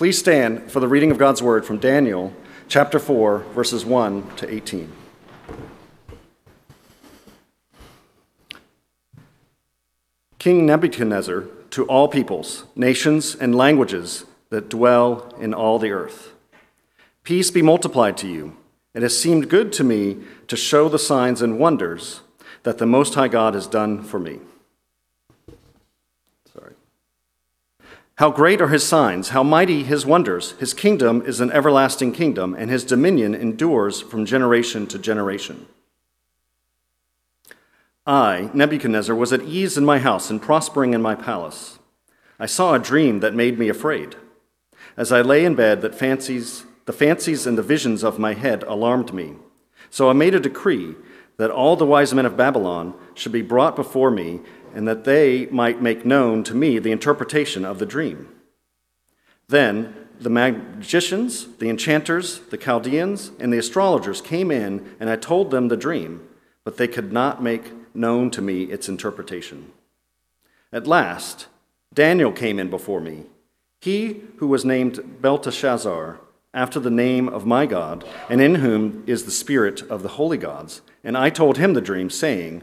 Please stand for the reading of God's word from Daniel chapter 4, verses 1 to 18. King Nebuchadnezzar, to all peoples, nations, and languages that dwell in all the earth. Peace be multiplied to you. It has seemed good to me to show the signs and wonders that the Most High God has done for me. How great are his signs, how mighty his wonders. His kingdom is an everlasting kingdom, and his dominion endures from generation to generation. I, Nebuchadnezzar, was at ease in my house and prospering in my palace. I saw a dream that made me afraid. As I lay in bed, that fancies, the fancies and the visions of my head alarmed me. So I made a decree that all the wise men of Babylon should be brought before me, and that they might make known to me the interpretation of the dream. Then the magicians, the enchanters, the Chaldeans, and the astrologers came in, and I told them the dream, but they could not make known to me its interpretation. At last, Daniel came in before me he who was named Belteshazzar, after the name of my God, and in whom is the spirit of the holy gods. And I told him the dream, saying,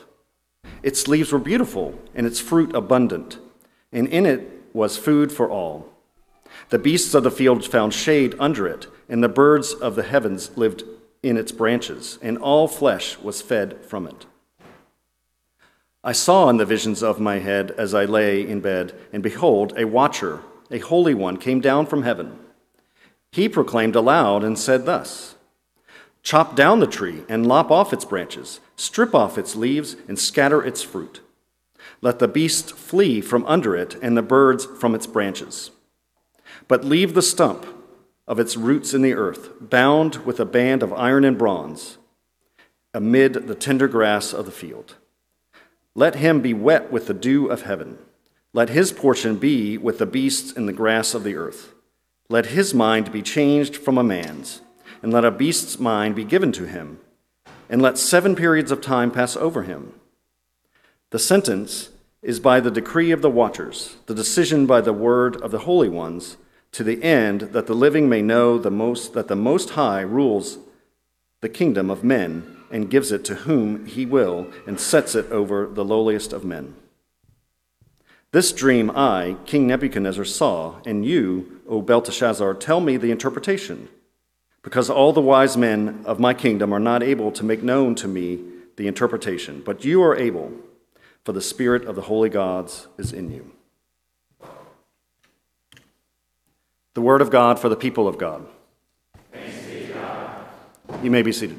Its leaves were beautiful, and its fruit abundant, and in it was food for all. The beasts of the field found shade under it, and the birds of the heavens lived in its branches, and all flesh was fed from it. I saw in the visions of my head as I lay in bed, and behold, a watcher a holy one, came down from heaven. He proclaimed aloud and said thus Chop down the tree and lop off its branches, strip off its leaves, and scatter its fruit. Let the beast flee from under it and the birds from its branches. But leave the stump of its roots in the earth, bound with a band of iron and bronze, amid the tender grass of the field. Let him be wet with the dew of heaven let his portion be with the beasts in the grass of the earth. Let his mind be changed from a man's, and let a beast's mind be given to him, and let seven periods of time pass over him. The sentence is by the decree of the watchers, the decision by the word of the holy ones, to the end that the living may know the most, that the Most High rules the kingdom of men and gives it to whom he will, and sets it over the lowliest of men. This dream I, King Nebuchadnezzar, saw, and you, O Belteshazzar, tell me the interpretation, because all the wise men of my kingdom are not able to make known to me the interpretation, but you are able, for the spirit of the holy gods is in you. The word of God for the people of God. God. You may be seated.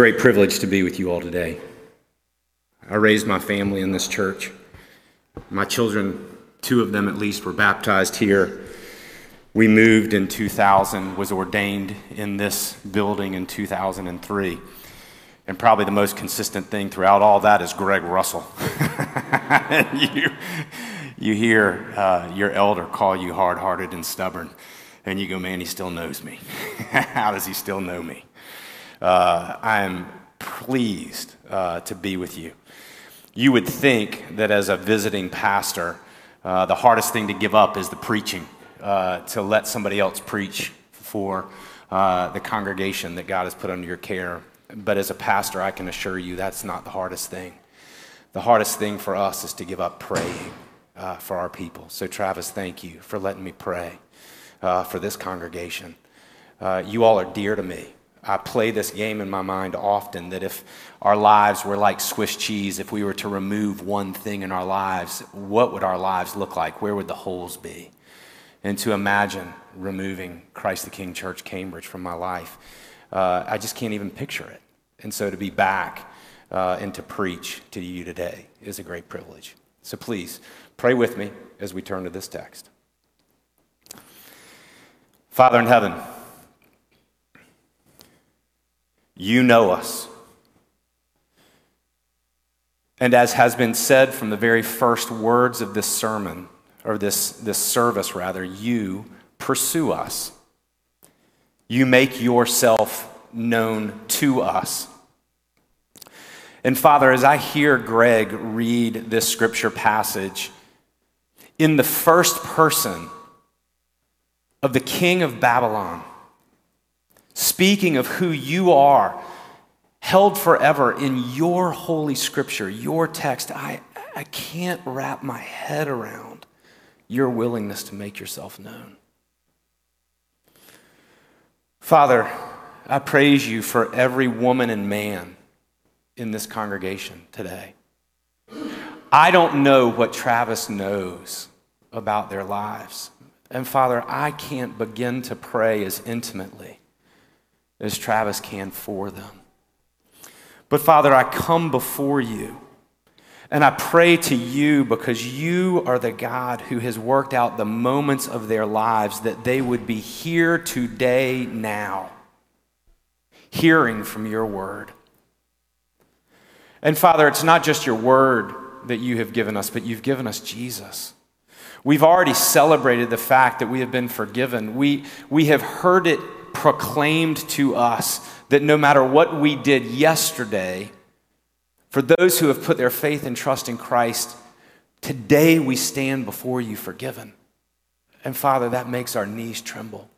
Great privilege to be with you all today. I raised my family in this church. My children, two of them at least, were baptized here. We moved in 2000, was ordained in this building in 2003. And probably the most consistent thing throughout all that is Greg Russell. you, you hear uh, your elder call you hard hearted and stubborn, and you go, man, he still knows me. How does he still know me? Uh, I am pleased uh, to be with you. You would think that as a visiting pastor, uh, the hardest thing to give up is the preaching, uh, to let somebody else preach for uh, the congregation that God has put under your care. But as a pastor, I can assure you that's not the hardest thing. The hardest thing for us is to give up praying uh, for our people. So, Travis, thank you for letting me pray for this congregation. you all are dear to me. I play this game in my mind often that if our lives were like Swiss cheese, if we were to remove one thing in our lives, what would our lives look like? Where would the holes be? and to imagine removing Christ the King Church Cambridge from my life. Uh, I just can't even picture it. And so to be back uh, and to preach to you today is a great privilege. So please pray with me as we turn to this text. Father in heaven, you know us. And as has been said from the very first words of this sermon, or this, this service rather, you pursue us. You make yourself known to us. And Father, as I hear Greg read this scripture passage, in the first person of the king of Babylon, speaking of who you are, held forever in your holy scripture, your text, I, I can't wrap my head around your willingness to make yourself known. Father, I praise you for every woman and man in this congregation today. I don't know what Travis knows about their lives. And Father, I can't begin to pray as intimately as Travis can for them. But Father, I come before you and I pray to you because you are the God who has worked out the moments of their lives that they would be here today, now, hearing from your word. And Father, it's not just your word that you have given us, but you've given us Jesus. We've already celebrated the fact that we have been forgiven. We, we have heard it proclaimed to us that no matter what we did yesterday, for those who have put their faith and trust in Christ, today we stand before you forgiven. And Father, that makes our knees tremble.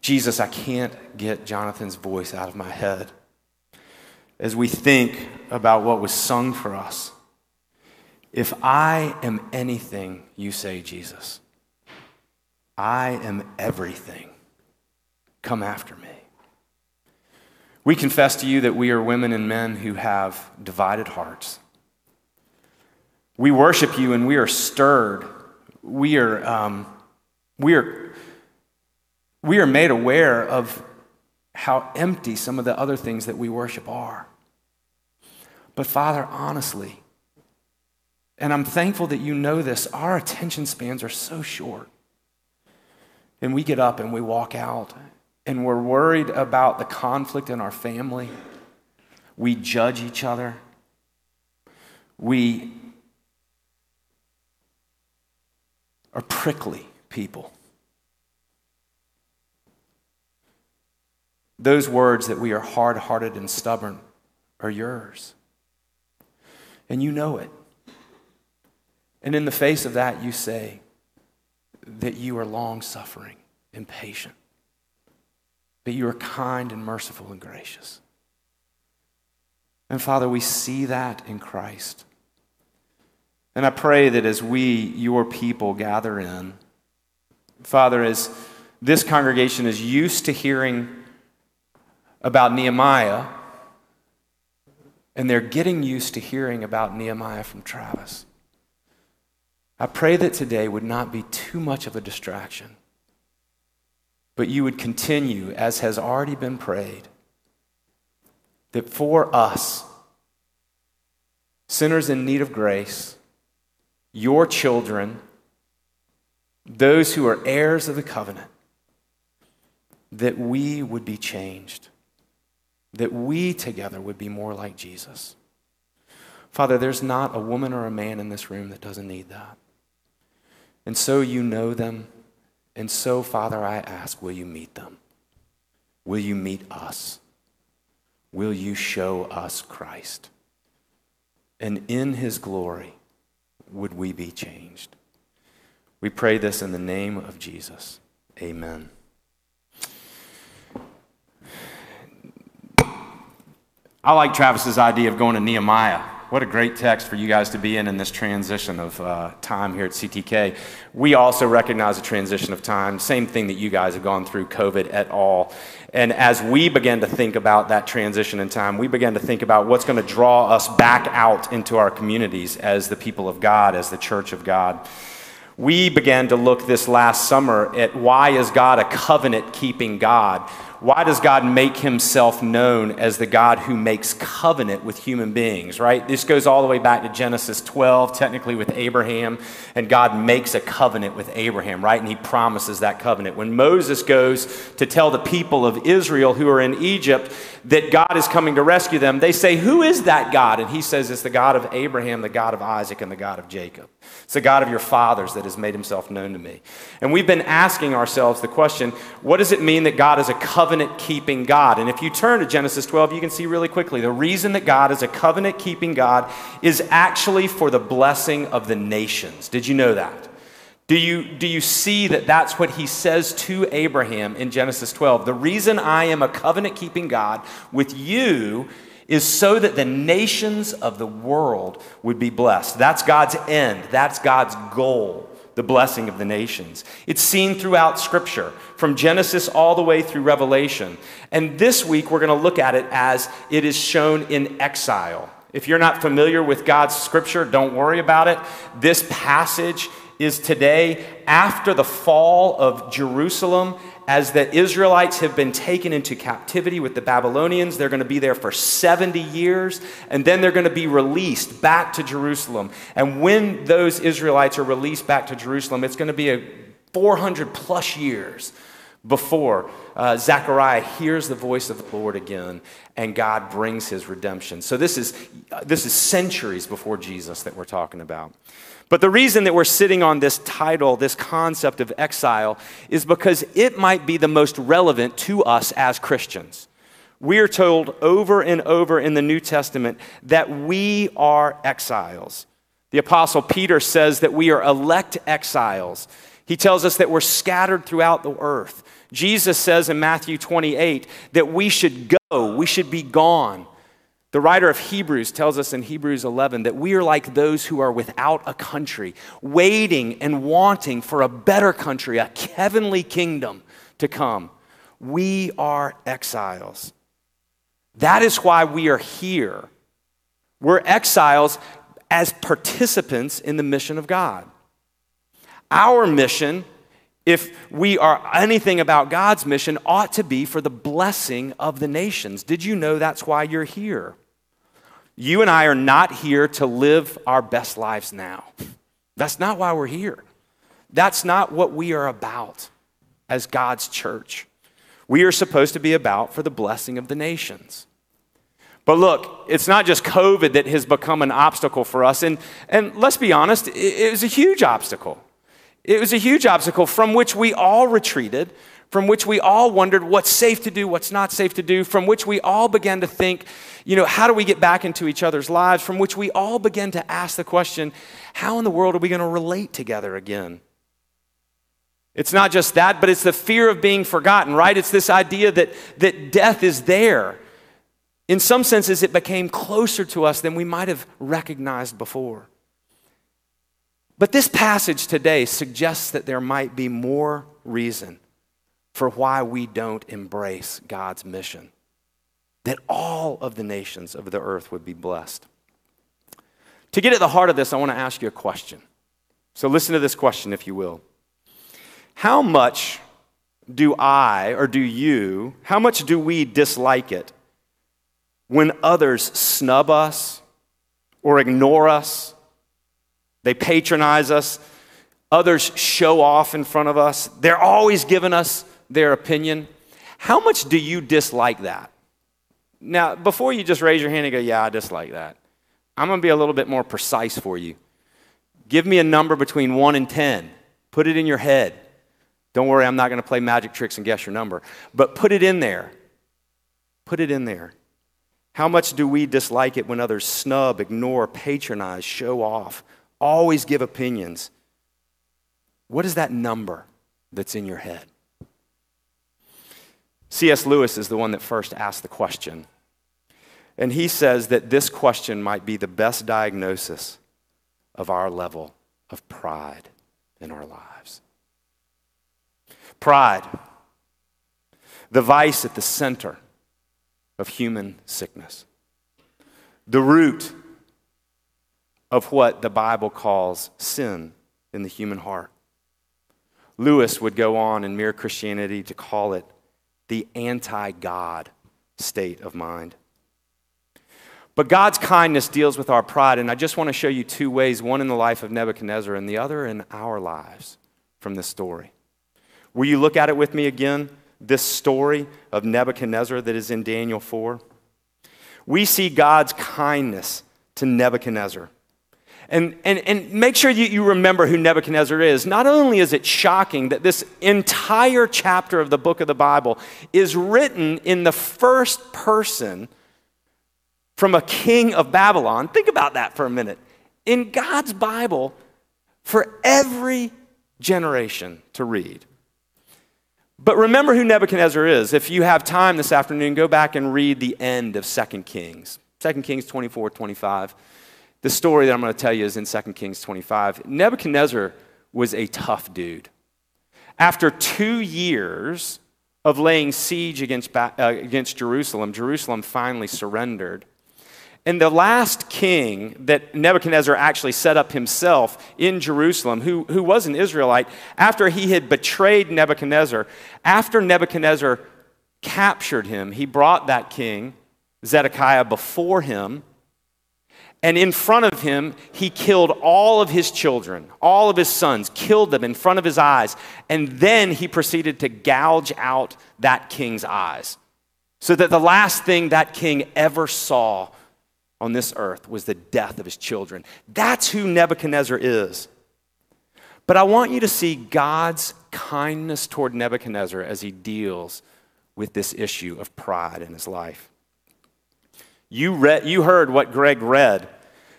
Jesus, I can't get Jonathan's voice out of my head as we think about what was sung for us. If I am anything, you say, Jesus, I am everything. Come after me. We confess to you that we are women and men who have divided hearts. We worship you and we are stirred. We are, um, we are, we are made aware of how empty some of the other things that we worship are. But Father, honestly, and I'm thankful that you know this, our attention spans are so short. And we get up and we walk out and we're worried about the conflict in our family. We judge each other. We are prickly people. Those words that we are hard hearted and stubborn are yours. And you know it. And in the face of that, you say that you are long suffering and patient that you are kind and merciful and gracious. And Father, we see that in Christ. And I pray that as we, your people, gather in, Father, as this congregation is used to hearing about Nehemiah, and they're getting used to hearing about Nehemiah from Travis. I pray that today would not be too much of a distraction but you would continue, as has already been prayed, that for us, sinners in need of grace, your children, those who are heirs of the covenant, that we would be changed, that we together would be more like Jesus. Father, there's not a woman or a man in this room that doesn't need that. And so you know them. And so, Father, I ask, will you meet them? Will you meet us? Will you show us Christ? And in his glory, would we be changed? We pray this in the name of Jesus. Amen. I like Travis's idea of going to Nehemiah. What a great text for you guys to be in in this transition of uh, time here at CTK. We also recognize a transition of time, same thing that you guys have gone through, COVID et al. And as we began to think about that transition in time, we began to think about what's going to draw us back out into our communities as the people of God, as the church of God. We began to look this last summer at why is God a covenant keeping God? Why does God make himself known as the God who makes covenant with human beings, right? This goes all the way back to Genesis 12, technically with Abraham, and God makes a covenant with Abraham, right? And he promises that covenant. When Moses goes to tell the people of Israel who are in Egypt that God is coming to rescue them, they say, Who is that God? And he says, It's the God of Abraham, the God of Isaac, and the God of Jacob. It's the God of your fathers that has made himself known to me. And we've been asking ourselves the question what does it mean that God is a covenant? keeping God. And if you turn to Genesis 12, you can see really quickly the reason that God is a covenant keeping God is actually for the blessing of the nations. Did you know that? Do you, do you see that that's what he says to Abraham in Genesis 12? The reason I am a covenant keeping God with you is so that the nations of the world would be blessed. That's God's end, that's God's goal the blessing of the nations. It's seen throughout Scripture, from Genesis all the way through Revelation. And this week, we're going to look at it as it is shown in exile. If you're not familiar with God's Scripture, don't worry about it. This passage is today after the fall of Jerusalem as the Israelites have been taken into captivity with the Babylonians. They're going to be there for 70 years, and then they're going to be released back to Jerusalem. And when those Israelites are released back to Jerusalem, it's going to be a 400 plus years before uh, Zechariah hears the voice of the Lord again and God brings his redemption. So this is, this is centuries before Jesus that we're talking about. But the reason that we're sitting on this title, this concept of exile, is because it might be the most relevant to us as Christians. We are told over and over in the New Testament that we are exiles. The Apostle Peter says that we are elect exiles. He tells us that we're scattered throughout the earth. Jesus says in Matthew 28 that we should go, we should be gone. The writer of Hebrews tells us in Hebrews 11 that we are like those who are without a country, waiting and wanting for a better country, a heavenly kingdom to come. We are exiles. That is why we are here. We're exiles as participants in the mission of God. Our mission, if we are anything about God's mission, ought to be for the blessing of the nations. Did you know that's why you're here? You and I are not here to live our best lives now. That's not why we're here. That's not what we are about as God's church. We are supposed to be about for the blessing of the nations. But look, it's not just COVID that has become an obstacle for us. And, and let's be honest, it, it was a huge obstacle. It was a huge obstacle from which we all retreated, from which we all wondered what's safe to do, what's not safe to do, from which we all began to think, you know, how do we get back into each other's lives, from which we all began to ask the question, how in the world are we going to relate together again? It's not just that, but it's the fear of being forgotten, right? It's this idea that, that death is there. In some senses, it became closer to us than we might have recognized before. But this passage today suggests that there might be more reason for why we don't embrace God's mission, that all of the nations of the earth would be blessed. To get at the heart of this, I want to ask you a question. So listen to this question, if you will. How much do I, or do you, how much do we dislike it when others snub us or ignore us? They patronize us. Others show off in front of us. They're always giving us their opinion. How much do you dislike that? Now, before you just raise your hand and go, Yeah, I dislike that, I'm going to be a little bit more precise for you. Give me a number between 1 and 10. Put it in your head. Don't worry, I'm not going to play magic tricks and guess your number, but put it in there. Put it in there. How much do we dislike it when others snub, ignore, patronize, show off, always give opinions? What is that number that's in your head? C.S. Lewis is the one that first asked the question. And he says that this question might be the best diagnosis of our level of pride in our lives. Pride, the vice at the center of human sickness, the root of what the Bible calls sin in the human heart. Lewis would go on in Mere Christianity to call it the anti God state of mind. But God's kindness deals with our pride, and I just want to show you two ways one in the life of Nebuchadnezzar and the other in our lives from this story. Will you look at it with me again? This story of Nebuchadnezzar that is in Daniel 4. We see God's kindness to Nebuchadnezzar. And, and, and make sure you, you remember who Nebuchadnezzar is. Not only is it shocking that this entire chapter of the book of the Bible is written in the first person from a king of Babylon. Think about that for a minute. In God's Bible, for every generation to read. But remember who Nebuchadnezzar is. If you have time this afternoon, go back and read the end of 2 Kings. 2 Kings 24, 25. The story that I'm going to tell you is in 2 Kings 25. Nebuchadnezzar was a tough dude. After two years of laying siege against, uh, against Jerusalem, Jerusalem finally surrendered. And the last king that Nebuchadnezzar actually set up himself in Jerusalem, who, who was an Israelite, after he had betrayed Nebuchadnezzar, after Nebuchadnezzar captured him, he brought that king, Zedekiah, before him. And in front of him, he killed all of his children, all of his sons, killed them in front of his eyes. And then he proceeded to gouge out that king's eyes. So that the last thing that king ever saw on this earth was the death of his children. That's who Nebuchadnezzar is. But I want you to see God's kindness toward Nebuchadnezzar as he deals with this issue of pride in his life. You, read, you heard what Greg read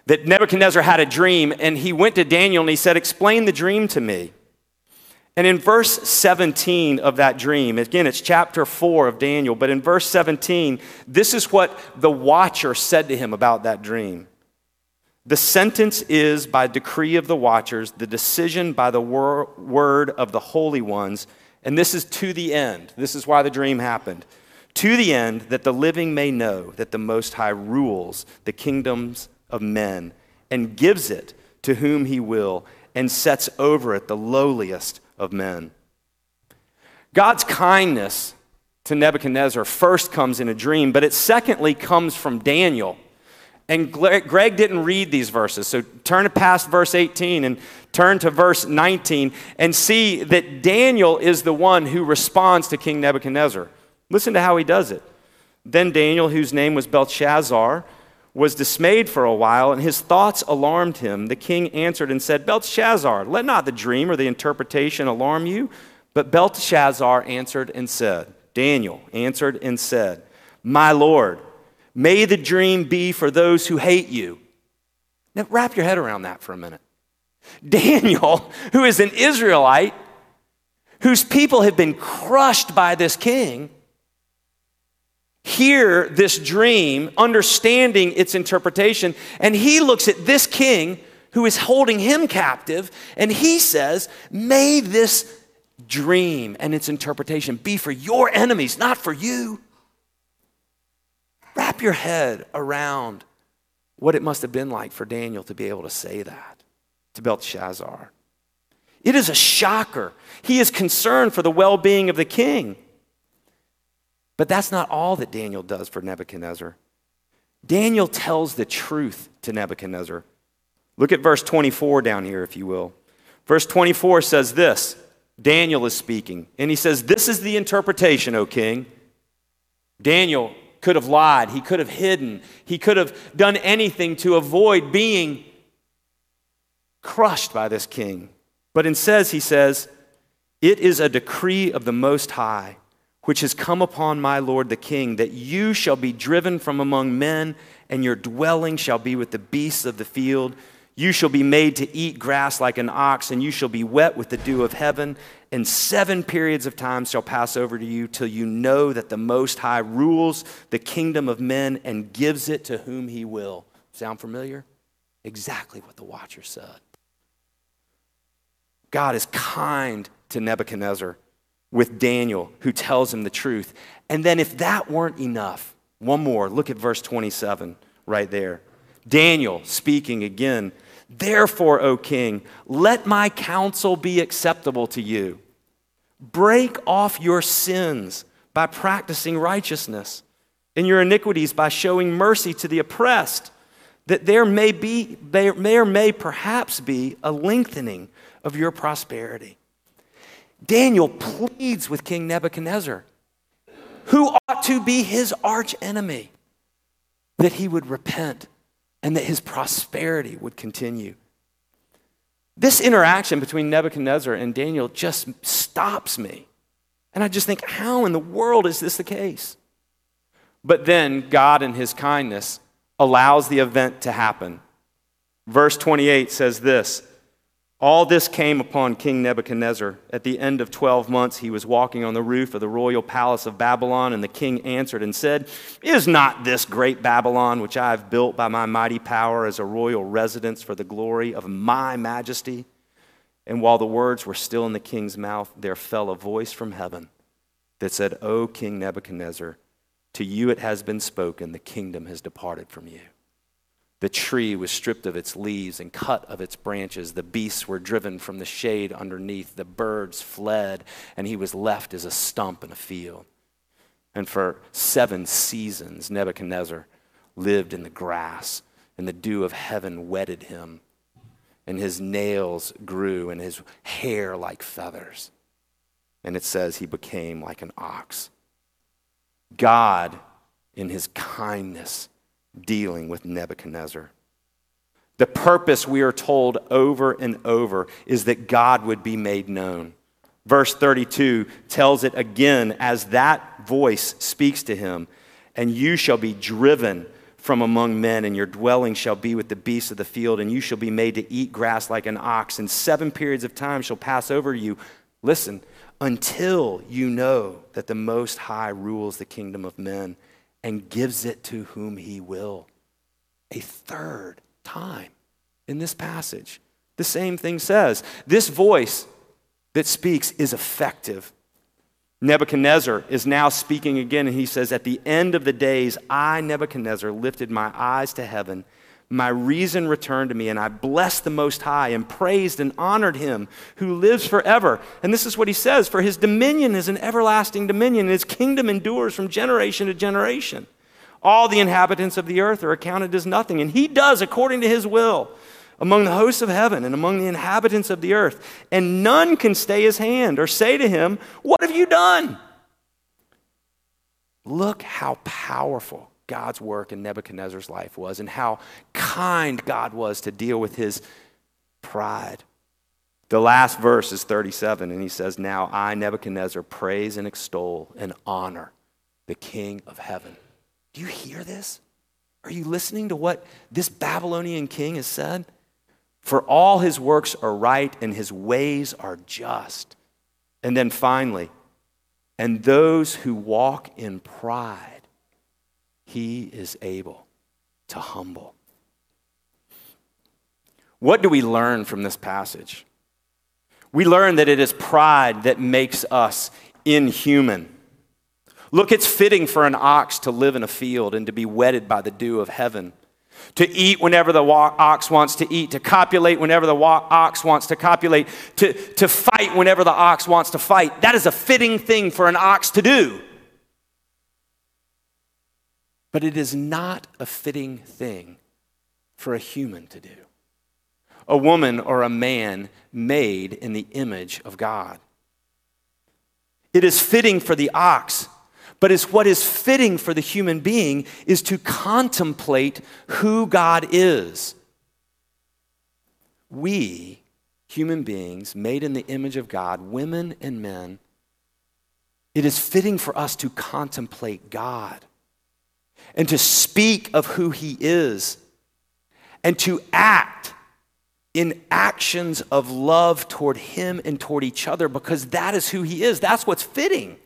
that Nebuchadnezzar had a dream, and he went to Daniel and he said, Explain the dream to me. And in verse 17 of that dream, again, it's chapter 4 of Daniel, but in verse 17, this is what the watcher said to him about that dream. The sentence is by decree of the watchers, the decision by the wor- word of the holy ones, and this is to the end. This is why the dream happened. To the end that the living may know that the Most High rules the kingdoms of men and gives it to whom he will and sets over it the lowliest of men. God's kindness to Nebuchadnezzar first comes in a dream, but it secondly comes from Daniel. And Greg didn't read these verses, so turn past verse 18 and turn to verse 19 and see that Daniel is the one who responds to King Nebuchadnezzar. Listen to how he does it. Then Daniel, whose name was Belteshazzar, was dismayed for a while, and his thoughts alarmed him. The king answered and said, Belteshazzar, let not the dream or the interpretation alarm you. But Belteshazzar answered and said, Daniel answered and said, My Lord, may the dream be for those who hate you. Now, wrap your head around that for a minute. Daniel, who is an Israelite, whose people have been crushed by this king, hear this dream, understanding its interpretation, and he looks at this king who is holding him captive, and he says, May this dream and its interpretation be for your enemies, not for you. Wrap your head around what it must have been like for Daniel to be able to say that to Belteshazzar. It is a shocker. He is concerned for the well being of the king. But that's not all that Daniel does for Nebuchadnezzar. Daniel tells the truth to Nebuchadnezzar. Look at verse 24 down here, if you will. Verse 24 says this Daniel is speaking, and he says, This is the interpretation, O king. Daniel could have lied, he could have hidden, he could have done anything to avoid being crushed by this king. But instead, he says, he says, It is a decree of the Most High which has come upon my Lord the King, that you shall be driven from among men, and your dwelling shall be with the beasts of the field. You shall be made to eat grass like an ox, and you shall be wet with the dew of heaven. And seven periods of time shall pass over to you till you know that the Most High rules the kingdom of men and gives it to whom he will. Sound familiar? Exactly what the watcher said. God is kind to Nebuchadnezzar with Daniel, who tells him the truth. And then, if that weren't enough, one more, look at verse 27 right there. Daniel speaking again Therefore, O king, let my counsel be acceptable to you. Break off your sins by practicing righteousness, and your iniquities by showing mercy to the oppressed, that there may be there may or may perhaps be a lengthening of your prosperity. Daniel pleads with King Nebuchadnezzar, who ought to be his arch enemy, that he would repent and that his prosperity would continue. This interaction between Nebuchadnezzar and Daniel just stops me. And I just think, how in the world is this the case? But then God, in his kindness, allows the event to happen. Verse 28 says this all this came upon King Nebuchadnezzar. At the end of 12 months, he was walking on the roof of the royal palace of Babylon, and the king answered and said, Is not this great Babylon, which I have built by my mighty power as a royal residence for the glory of my majesty? And while the words were still in the king's mouth, there fell a voice from heaven that said, O King Nebuchadnezzar, to you it has been spoken, the kingdom has departed from you. The tree was stripped of its leaves and cut of its branches. The beasts were driven from the shade underneath. The birds fled, and he was left as a stump in a field. And for seven seasons, Nebuchadnezzar lived in the grass, and the dew of heaven wetted him. And his nails grew, and his hair like feathers. And it says he became like an ox. God, in his kindness, dealing with Nebuchadnezzar. The purpose, we are told over and over, is that God would be made known. Verse 32 tells it again as that voice speaks to him, and you shall be driven from among men, and your dwelling shall be with the beasts of the field, and you shall be made to eat grass like an ox, and seven periods of time shall pass over you. Listen, until you know that the Most High rules the kingdom of men and gives it to whom he will. A third time in this passage, the same thing says. This voice that speaks is effective. Nebuchadnezzar is now speaking again, and he says, At the end of the days, I, Nebuchadnezzar, lifted my eyes to heaven my reason returned to me, and I blessed the Most High and praised and honored him who lives forever. And this is what he says For his dominion is an everlasting dominion, and his kingdom endures from generation to generation. All the inhabitants of the earth are accounted as nothing, and he does according to his will among the hosts of heaven and among the inhabitants of the earth. And none can stay his hand or say to him, What have you done? Look how powerful God's work in Nebuchadnezzar's life was and how kind God was to deal with his pride. The last verse is 37, and he says, Now I, Nebuchadnezzar, praise and extol and honor the King of heaven. Do you hear this? Are you listening to what this Babylonian king has said? For all his works are right and his ways are just. And then finally, and those who walk in pride he is able to humble. What do we learn from this passage? We learn that it is pride that makes us inhuman. Look, it's fitting for an ox to live in a field and to be wetted by the dew of heaven, to eat whenever the ox wants to eat, to copulate whenever the ox wants to copulate, to, to fight whenever the ox wants to fight. That is a fitting thing for an ox to do. But it is not a fitting thing for a human to do. A woman or a man made in the image of God. It is fitting for the ox, but is what is fitting for the human being is to contemplate who God is. We, human beings made in the image of God, women and men, it is fitting for us to contemplate God and to speak of who He is and to act in actions of love toward Him and toward each other because that is who He is. That's what's fitting.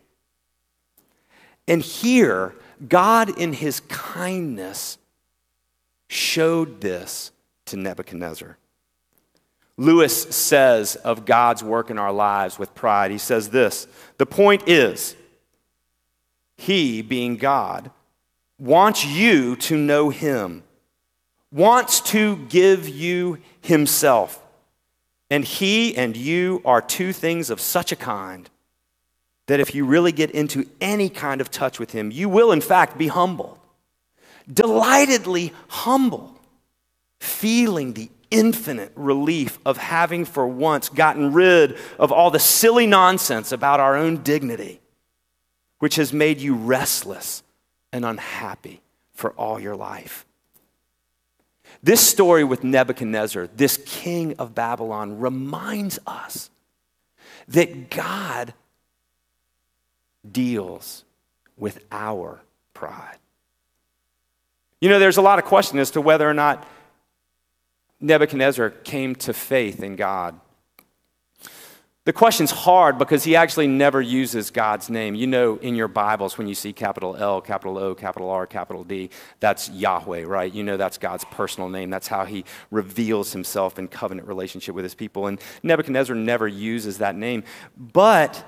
And here, God, in His kindness, showed this to Nebuchadnezzar. Lewis says of God's work in our lives with pride, he says this The point is, He, being God, wants you to know him, wants to give you himself. And he and you are two things of such a kind that if you really get into any kind of touch with him, you will, in fact, be humble, delightedly humble, feeling the infinite relief of having for once gotten rid of all the silly nonsense about our own dignity, which has made you restless and unhappy for all your life. This story with Nebuchadnezzar, this king of Babylon, reminds us that God deals with our pride. You know, there's a lot of question as to whether or not Nebuchadnezzar came to faith in God. The question's hard because he actually never uses God's name. You know, in your Bibles, when you see capital L, capital O, capital R, capital D, that's Yahweh, right? You know that's God's personal name. That's how he reveals himself in covenant relationship with his people. And Nebuchadnezzar never uses that name. But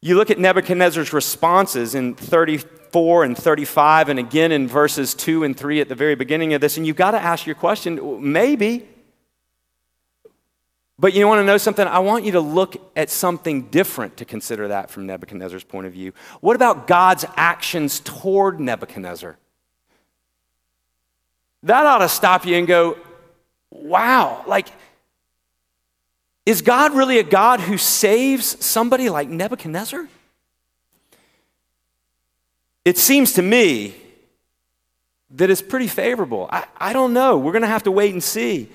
you look at Nebuchadnezzar's responses in 34 and 35, and again in verses 2 and 3 at the very beginning of this, and you've got to ask your question maybe. But you want to know something? I want you to look at something different to consider that from Nebuchadnezzar's point of view. What about God's actions toward Nebuchadnezzar? That ought to stop you and go, wow, like is God really a God who saves somebody like Nebuchadnezzar? It seems to me that it's pretty favorable. I, I don't know. We're going to have to wait and see.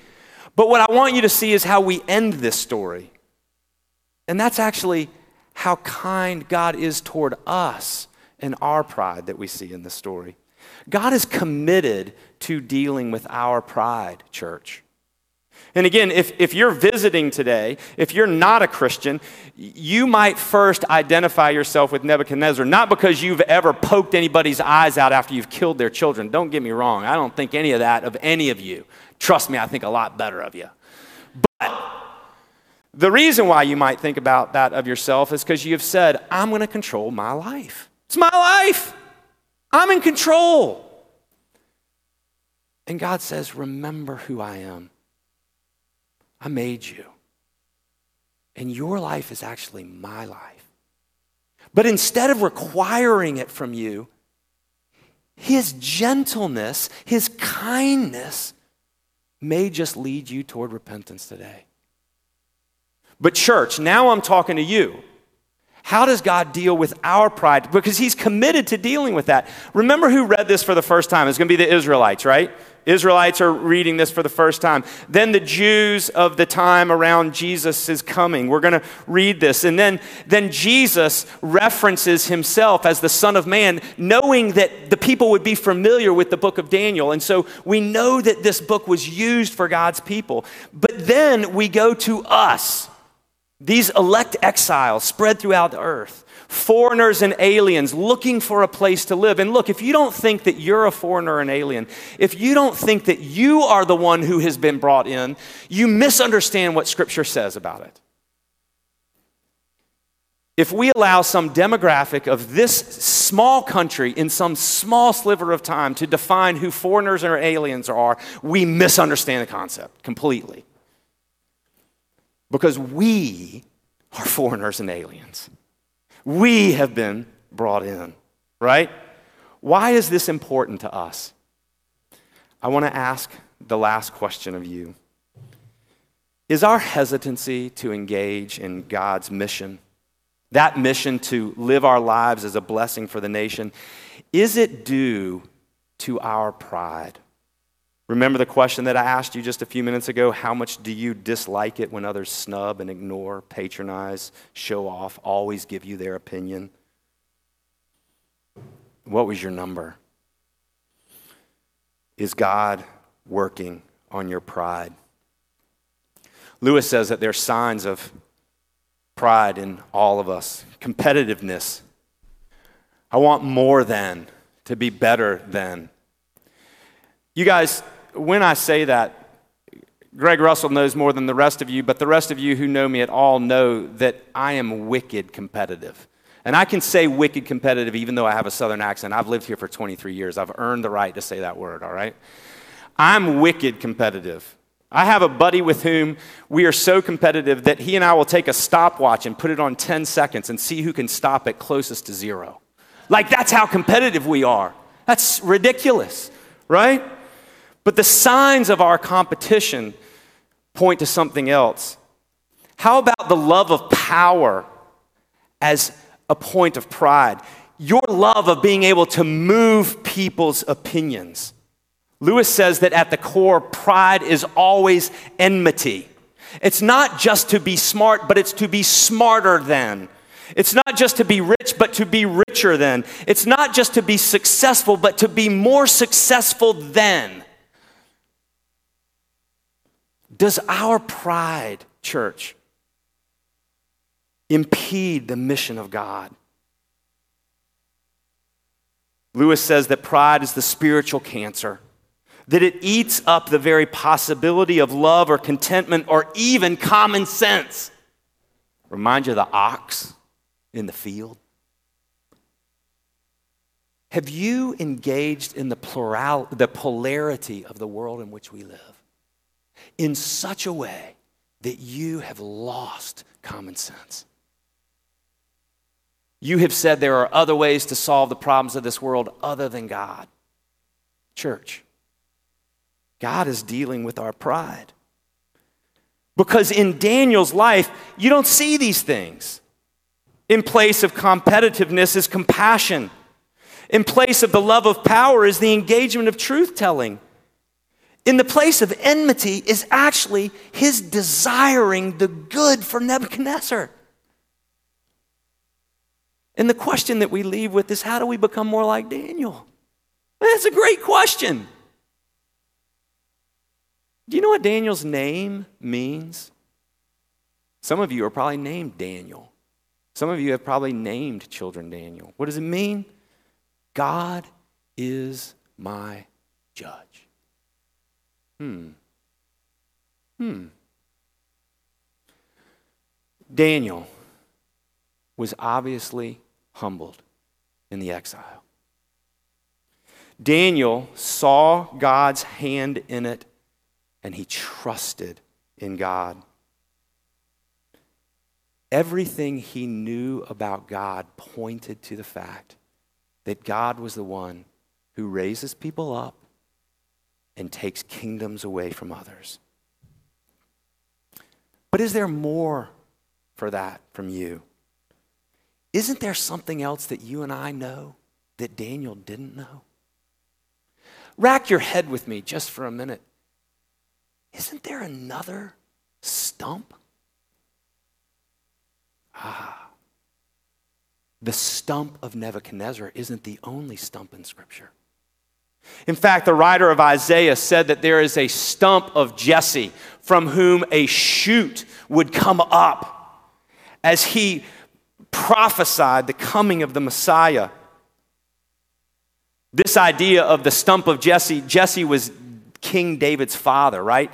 But what I want you to see is how we end this story. And that's actually how kind God is toward us and our pride that we see in this story. God is committed to dealing with our pride, church. And again, if, if you're visiting today, if you're not a Christian, you might first identify yourself with Nebuchadnezzar, not because you've ever poked anybody's eyes out after you've killed their children. Don't get me wrong. I don't think any of that of any of you. Trust me, I think a lot better of you. But the reason why you might think about that of yourself is because you've said, I'm going to control my life. It's my life. I'm in control. And God says, Remember who I am. I made you. And your life is actually my life. But instead of requiring it from you, his gentleness, his kindness may just lead you toward repentance today. But, church, now I'm talking to you. How does God deal with our pride? Because He's committed to dealing with that. Remember who read this for the first time? It's going to be the Israelites, right? Israelites are reading this for the first time. Then the Jews of the time around Jesus is coming. We're going to read this. And then, then Jesus references himself as the Son of Man, knowing that the people would be familiar with the book of Daniel. And so we know that this book was used for God's people. But then we go to us these elect exiles spread throughout the earth, foreigners and aliens looking for a place to live. And look, if you don't think that you're a foreigner and alien, if you don't think that you are the one who has been brought in, you misunderstand what Scripture says about it. If we allow some demographic of this small country in some small sliver of time to define who foreigners or aliens are, we misunderstand the concept completely because we are foreigners and aliens. We have been brought in, right? Why is this important to us? I want to ask the last question of you. Is our hesitancy to engage in God's mission, that mission to live our lives as a blessing for the nation, is it due to our pride? Remember the question that I asked you just a few minutes ago? How much do you dislike it when others snub and ignore, patronize, show off, always give you their opinion? What was your number? Is God working on your pride? Lewis says that there are signs of pride in all of us competitiveness. I want more than, to be better than. You guys, when I say that, Greg Russell knows more than the rest of you, but the rest of you who know me at all know that I am wicked competitive. And I can say wicked competitive even though I have a southern accent. I've lived here for 23 years. I've earned the right to say that word, all right? I'm wicked competitive. I have a buddy with whom we are so competitive that he and I will take a stopwatch and put it on 10 seconds and see who can stop it closest to zero. Like, that's how competitive we are. That's ridiculous, right? But the signs of our competition point to something else. How about the love of power as a point of pride? Your love of being able to move people's opinions. Lewis says that at the core, pride is always enmity. It's not just to be smart, but it's to be smarter than. It's not just to be rich, but to be richer than. It's not just to be successful, but to be more successful than. Does our pride, church, impede the mission of God? Lewis says that pride is the spiritual cancer that it eats up the very possibility of love or contentment or even common sense. Remind you of the ox in the field? Have you engaged in the, plural, the polarity of the world in which we live in such a way that you have lost common sense? You have said there are other ways to solve the problems of this world other than God. Church, God is dealing with our pride. Because in Daniel's life, you don't see these things. In place of competitiveness is compassion. In place of the love of power is the engagement of truth telling. In the place of enmity is actually his desiring the good for Nebuchadnezzar. And the question that we leave with is how do we become more like Daniel? That's a great question. Do you know what Daniel's name means? Some of you are probably named Daniel. Some of you have probably named children Daniel. What does it mean? God is my judge. Hmm. Hmm. Daniel was obviously humbled in the exile. Daniel saw God's hand in it and he trusted in God. Everything he knew about God pointed to the fact that God was the one who raises people up and takes kingdoms away from others. But is there more for that from you? Isn't there something else that you and I know that Daniel didn't know? Rack your head with me just for a minute. Isn't there another stump? Ah. The stump of Nebuchadnezzar isn't the only stump in Scripture. In fact, the writer of Isaiah said that there is a stump of Jesse from whom a shoot would come up as he prophesied the coming of the Messiah. This idea of the stump of Jesse, Jesse was King David's father, right?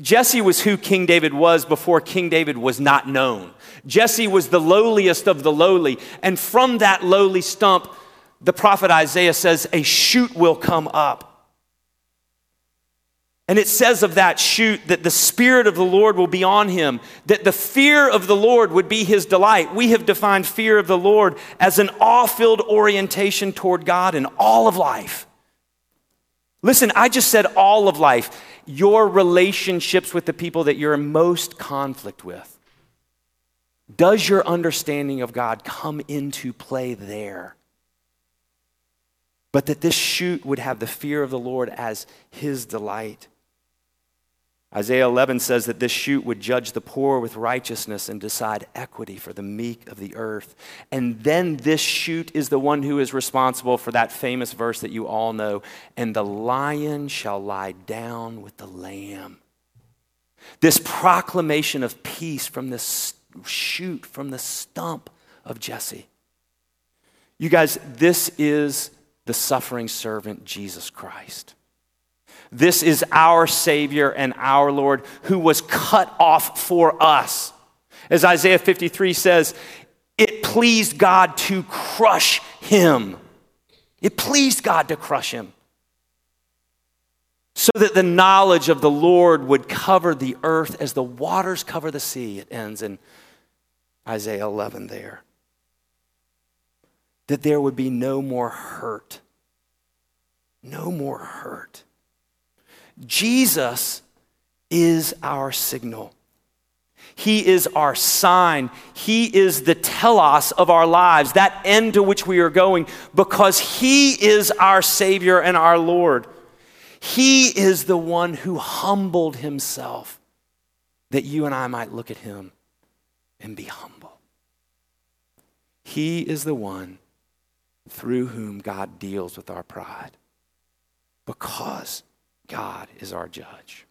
Jesse was who King David was before King David was not known. Jesse was the lowliest of the lowly. And from that lowly stump, the prophet Isaiah says, a shoot will come up. And it says of that shoot that the Spirit of the Lord will be on him, that the fear of the Lord would be his delight. We have defined fear of the Lord as an awe filled orientation toward God in all of life. Listen, I just said all of life. Your relationships with the people that you're in most conflict with. Does your understanding of God come into play there? But that this shoot would have the fear of the Lord as his delight. Isaiah 11 says that this shoot would judge the poor with righteousness and decide equity for the meek of the earth. And then this shoot is the one who is responsible for that famous verse that you all know and the lion shall lie down with the lamb. This proclamation of peace from this shoot, from the stump of Jesse. You guys, this is the suffering servant, Jesus Christ. This is our Savior and our Lord who was cut off for us. As Isaiah 53 says, it pleased God to crush him. It pleased God to crush him. so that the knowledge of the Lord would cover the earth as the waters cover the sea. It ends in Isaiah 11 there. That there would be no more hurt. No more hurt. Jesus is our signal. He is our sign. He is the telos of our lives, that end to which we are going, because He is our Savior and our Lord. He is the one who humbled Himself that you and I might look at Him and be humble. He is the one through whom God deals with our pride because God is our judge.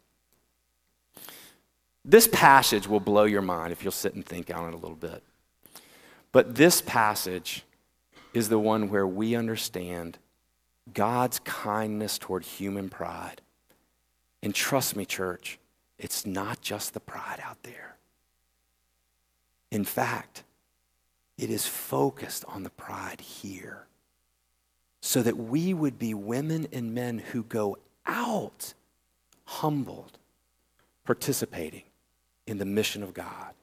This passage will blow your mind if you'll sit and think on it a little bit. But this passage is the one where we understand God's kindness toward human pride. And trust me, church, it's not just the pride out there. In fact, it is focused on the pride here so that we would be women and men who go out humbled, participating in the mission of God,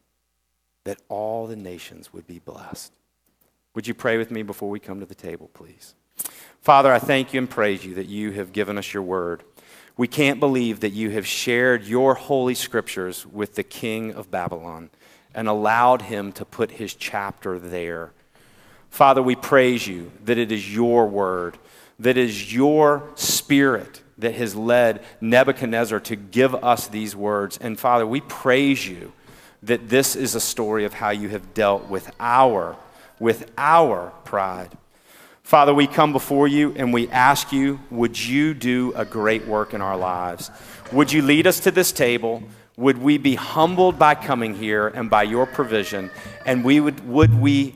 that all the nations would be blessed. Would you pray with me before we come to the table, please? Father, I thank you and praise you that you have given us your word. We can't believe that you have shared your holy scriptures with the king of Babylon and allowed him to put his chapter there. Father, we praise you that it is your word, that is your spirit that has led Nebuchadnezzar to give us these words. And Father, we praise you that this is a story of how you have dealt with our with our pride. Father, we come before you and we ask you, would you do a great work in our lives? Would you lead us to this table? Would we be humbled by coming here and by your provision? And we would, would we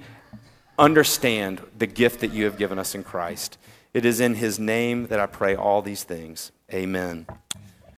understand the gift that you have given us in Christ? It is in his name that I pray all these things. Amen.